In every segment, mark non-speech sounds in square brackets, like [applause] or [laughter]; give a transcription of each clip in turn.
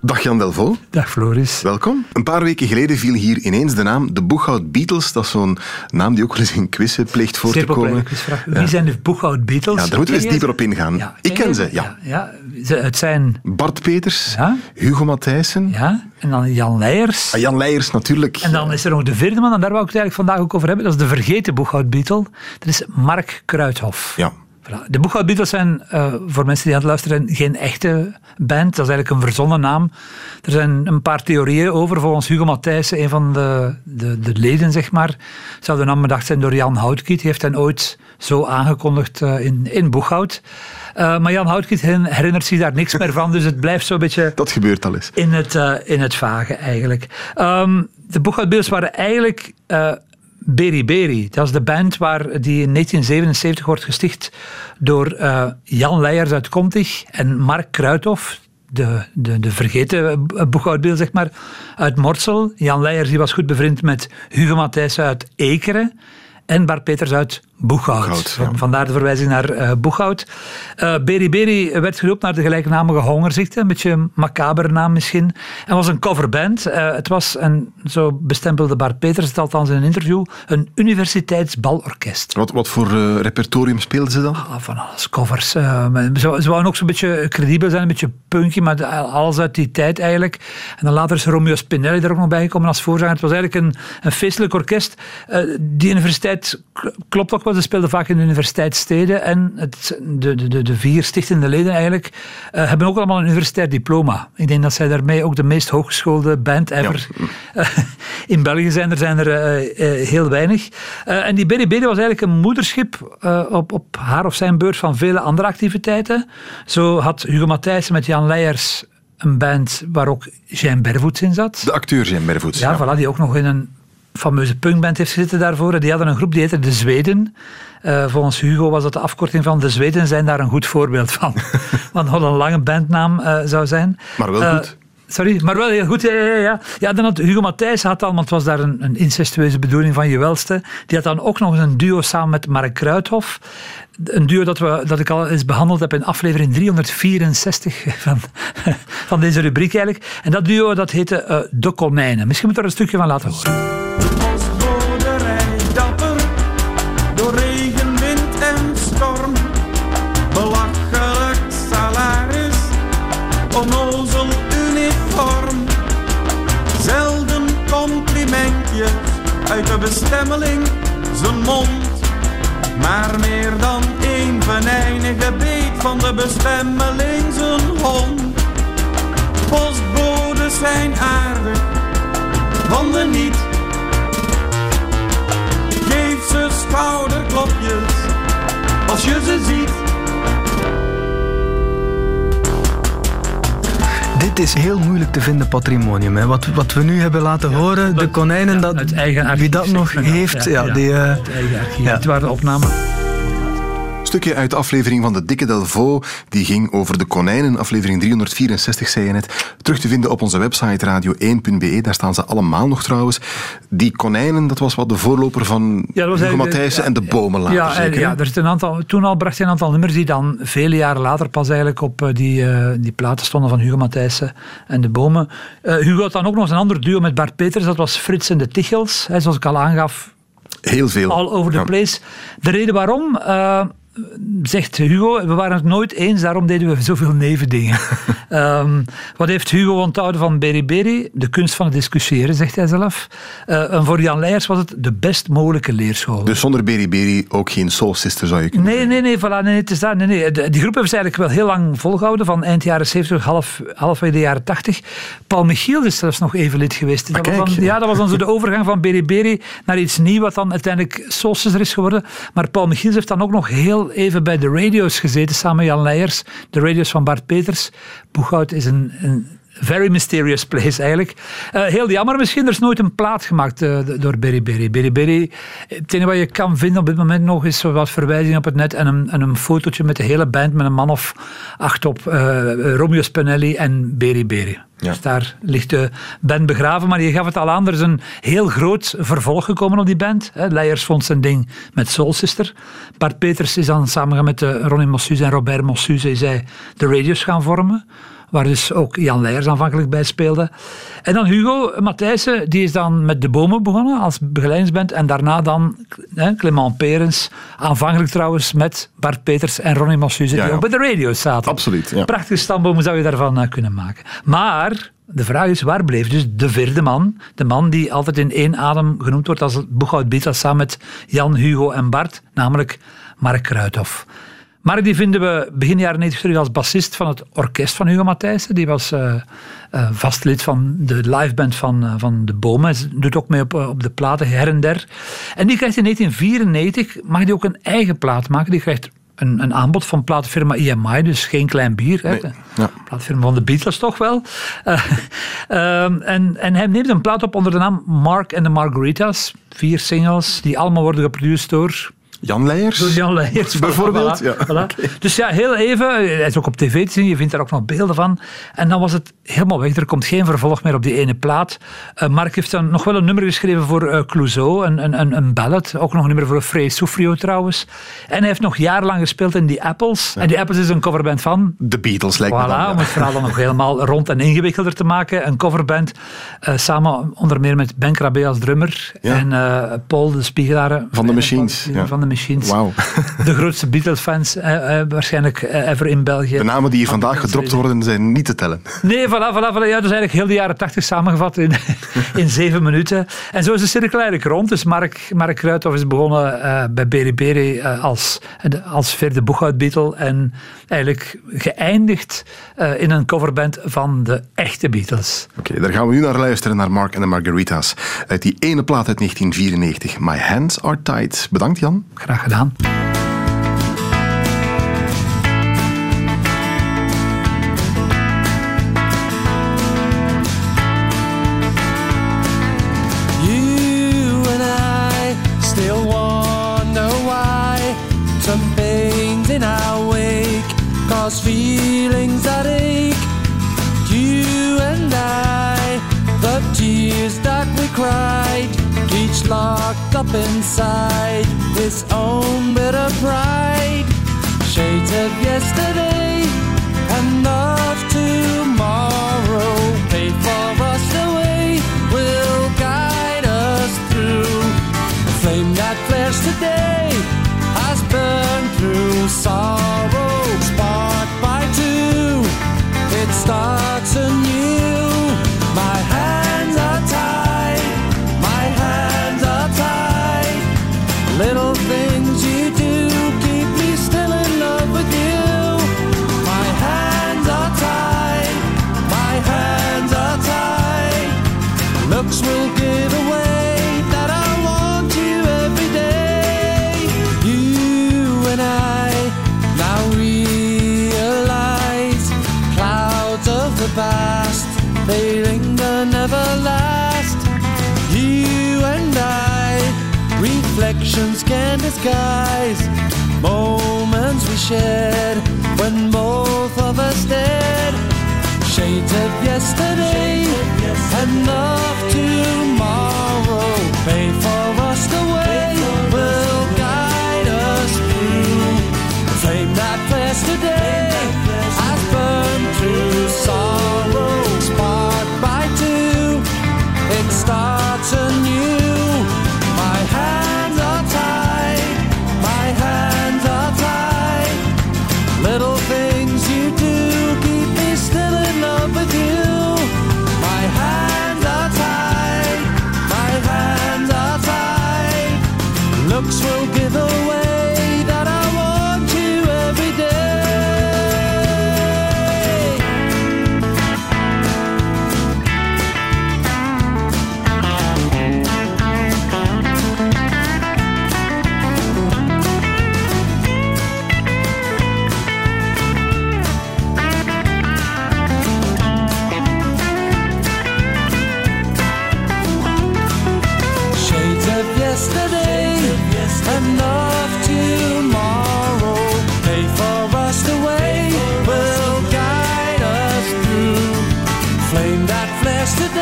Dag Jan Delvo. Dag Floris. Welkom. Een paar weken geleden viel hier ineens de naam de Boeghout Beatles. Dat is zo'n naam die ook wel eens in quizzen pleegt voor Zeer te komen. quizvraag. Wie zijn de Boeghout Beatles? Ja, daar moeten we eens dieper op ingaan. Ja, Ik ken ze, ja. ja. Het zijn... Bart Peters, Ja. Hugo Matthijssen, Ja, en dan Jan Leijers. ah, Jan Leijers natuurlijk. En dan is er nog de vierde man, en daar wou ik het eigenlijk vandaag ook over hebben. Dat is de vergeten Boeghout Beatle. Dat is Mark Kruithof. Ja. De Boeghout Beatles zijn, eh, voor mensen die aan het luisteren zijn, geen echte band. Dat is eigenlijk een verzonnen naam. Er zijn een paar theorieën over. Volgens Hugo Matthijssen, een van de, de, de leden, zeg maar, zou de naam bedacht zijn door Jan Houtkiet. Die heeft hen ooit zo aangekondigd eh, in, in Boeghout. Eh, maar Jan Houtkiet herinnert zich daar niks meer van, dus het blijft zo'n beetje [laughs] Dat gebeurt al eens. in het, in het vage eigenlijk. Ehm, de Boeghout Beatles waren eigenlijk Berry. Dat is de band waar, die in 1977 wordt gesticht door eh, Jan Leijers uit Kontig en Mark Kruithof, de, de, de vergeten eh, Boeghout Beatles, zeg maar, uit Morsel. Jan Leijers die was goed bevriend met Hugo Matthijssen uit Ekeren en Bart Peters uit Boeghout. Boeghout, ja. Van- Vandaar de verwijzing naar eh Boeghout. Eh Berry Berry werd gedoopt naar de gelijknamige hongerziekte. Een beetje een macabere naam misschien. En was een coverband. Eh, het was, en zo bestempelde Bart Peters het althans in een interview, een universiteitsbalorkest. Wat, wat voor repertorium speelden ze dan? Ah, Van alles, covers. ze, ze wouden ook zo'n beetje credibel zijn, een beetje punky, maar alles uit die tijd eigenlijk. En dan later is Romeo Spinelli er ook nog bij gekomen als voorzanger. Het was eigenlijk een, een feestelijk orkest. Die universiteit klopt ook wel, ze speelden vaak in de universiteitssteden. En het, de, de, de, vier stichtende leden eigenlijk eh, hebben ook allemaal een universitair diploma. Ik denk dat zij daarmee ook de meest hooggeschoolde band ever eh, [laughs] in België zijn. Er zijn er eh, eh, heel weinig. En die BDB was eigenlijk een moederschip op, op haar of zijn beurt van vele andere activiteiten. Zo had Hugo Matthijssen met Jan Leijers een band waar ook Jean Bervoets in zat. De acteur zijn Mervoets. Ja, voilà, die ook nog in een fameuze punkband heeft gezeten daarvoor. En Die hadden een groep die heette De Zweden. Eh, volgens Hugo was dat de afkorting van De Zweden zijn daar een goed voorbeeld van. [laughs] Want wat een lange bandnaam eh, zou zijn. Maar wel Eh, goed. Sorry, maar wel heel goed. Ja, ja, ja. ja dan had Hugo Matthijs had dan, want het was daar een, een incestueuze bedoeling van je welste. Die had dan ook nog eens een duo samen met Mark Kruithof. Een duo dat, we, dat ik al eens behandeld heb in aflevering 364 [laughs] van, van deze rubriek eigenlijk. En dat duo dat heette De Konijnen. Misschien moet ik er een stukje van laten horen. Onnozel uniform. Zelden complimentjes uit de bestemmeling zijn mond. Maar meer dan één venijnige beet van de bestemmeling zijn hond. Postbodes zijn aardig, honden niet. Dit is heel moeilijk te vinden patrimonium. Hè. Wat, wat we nu hebben laten horen, de konijnen, dat, wie dat nog heeft, ja, die... ja. Het waren opnamen. Stukje uit de aflevering van de Dikke Delvo. Die ging over de konijnen. Aflevering 364, zei je net. Terug te vinden op onze website radio1.be. Daar staan ze allemaal nog trouwens. Die konijnen, dat was wat de voorloper van Ja, Hugo Matthijssen en de bomen later. Ja, zeker, hè? ja er zit een aantal, toen al bracht hij een aantal nummers die dan vele jaren later pas eigenlijk op eh, die, eh, die platen stonden van Hugo Matthijssen en de Bomen. Eh, Hugo had dan ook nog eens een ander duo met Bart Peters, dat was Frits en de Tichels. Hè, zoals ik al aangaf, Heel veel. all over the Ja. place. De reden waarom, eh, zegt Hugo, we waren het nooit eens, daarom deden we zoveel nevendingen. [laughs] Ehm, wat heeft Hugo onthouden van Beriberi? De kunst van het discussiëren, zegt hij zelf. Eh, en voor Jan Leijers was het de best mogelijke leerschool. Dus zonder Beriberi ook geen Soul Sister zou je kunnen Nee, nee, nee, voilà, nee, het is dat, nee, nee. Die groep hebben ze eigenlijk wel heel lang volgehouden, van eind jaren 70, half, halfweg de jaren 80. Paul Michiel is zelfs nog even lid geweest. Dat was kijk. dan, ja, dat was dan zo de overgang van Beriberi naar iets nieuws, wat dan uiteindelijk Solstice is geworden. Maar Paul Michiels heeft dan ook nog heel even bij de radio's gezeten, samen met Jan Leijers. De radio's van Bart Peters. Boeghout is een, een very mysterious place eigenlijk. Uh, heel jammer misschien, er is nooit een plaat gemaakt uh, door Berry Berry. Berry Berry, het enige wat je kan vinden op dit moment nog is wat verwijzingen op het net en een, en een fotootje met de hele band met een man of acht op. Uh, Romeo Spinelli en Berry Berry. Ja. Dus daar ligt de band begraven. Maar je gaf het al aan, er is een heel groot vervolg gekomen op die band. Leijers vond zijn ding met Soul Sister. Bart Peters is dan samen met Ronnie Mossuze en Robert Mossuze zij de radios gaan vormen waar dus ook Jan Leijers aanvankelijk bij speelde. En dan Hugo Matthijssen, die is dan met De Bomen begonnen als begeleidingsband. En daarna dan hè, Clement Perens, aanvankelijk trouwens met Bart Peters en Ronnie Mossuze, die ook bij de radio zaten. Absoluut, ja. Prachtige stambomen zou je daarvan uh, kunnen maken. Maar de vraag is, waar bleef dus de vierde man? De man die altijd in één adem genoemd wordt als Boeghout Beatles samen met Jan, Hugo en Bart, namelijk Mark Kruithof. Mark die vinden we begin jaren 90 terug als bassist van het orkest van Hugo Matthijssen. Die was uh, uh, vast lid van de liveband van, uh, van De Bomen. Hij doet ook mee op, op de platen her en der. En die krijgt in 1994, mag hij ook een eigen plaat maken. Die krijgt een, een aanbod van platenfirma EMI, dus geen klein bier. Nee, hè. Ja. Platenfirma van de Beatles toch wel. [laughs] Ehm, en, en hij neemt een plaat op onder de naam Mark and the Margaritas. Vier singles die allemaal worden geproduceerd door Jan Leijers? Door Jan Leijers. Bijvoorbeeld. ja. Voilà. Dus ja, heel even. Hij is ook op tv te zien. Je vindt daar ook nog beelden van. En dan was het helemaal weg. Er komt geen vervolg meer op die ene plaat. Uh, Mark heeft dan nog wel een nummer geschreven voor uh, Clouseau. Een, een, een ballad. Ook nog een nummer voor Frey Soufrio trouwens. En hij heeft nog jarenlang gespeeld in The Apples. En The Apples is een coverband van... De Beatles lijkt voilà, me dan, ja. om het verhaal dan nog [laughs] helemaal rond en ingewikkelder te maken. Een coverband. Uh, samen onder meer met Ben Krabbe als drummer. Ja. En Paul de Spiegelaar. Van de Machines. Van, van de Machines. Wauw. [laughs] de grootste Beatles-fans eh, eh, waarschijnlijk eh, ever in België. De namen die hier vandaag gedropt worden zijn niet te tellen. Nee, voilà, voilà, voilà. Ja, dus eigenlijk heel de jaren tachtig samengevat in, [laughs] in zeven minuten. En zo is de cirkel eigenlijk rond. Dus Mark, Mark Kruithoff is begonnen bij Beri Beri uh, als, als vierde Boeghout-Beatle en eigenlijk geëindigd in een coverband van de echte Beatles. Oké, okay, daar gaan we nu naar luisteren, naar Mark en de Margaritas. Uit die ene plaat uit 1994, My Hands Are Tight. Bedankt Jan. Graag gedaan. cause feelings locked up inside his own bitter pride. Shades of yesterday and of tomorrow, reflections can disguise moments we shared when both of us dead. Shades of yesterday and of tomorrow, pay for us the blessed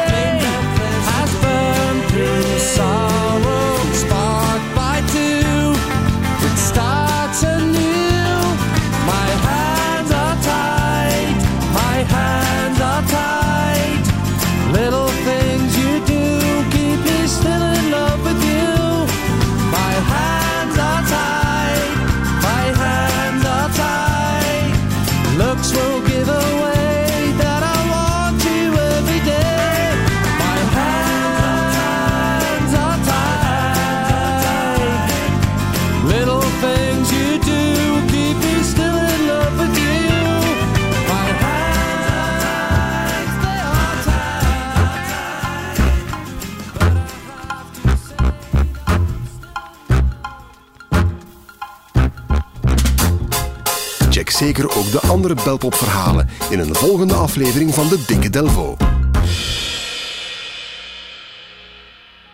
zeker ook de andere belpopverhalen in een volgende aflevering van de Dikke Delvo.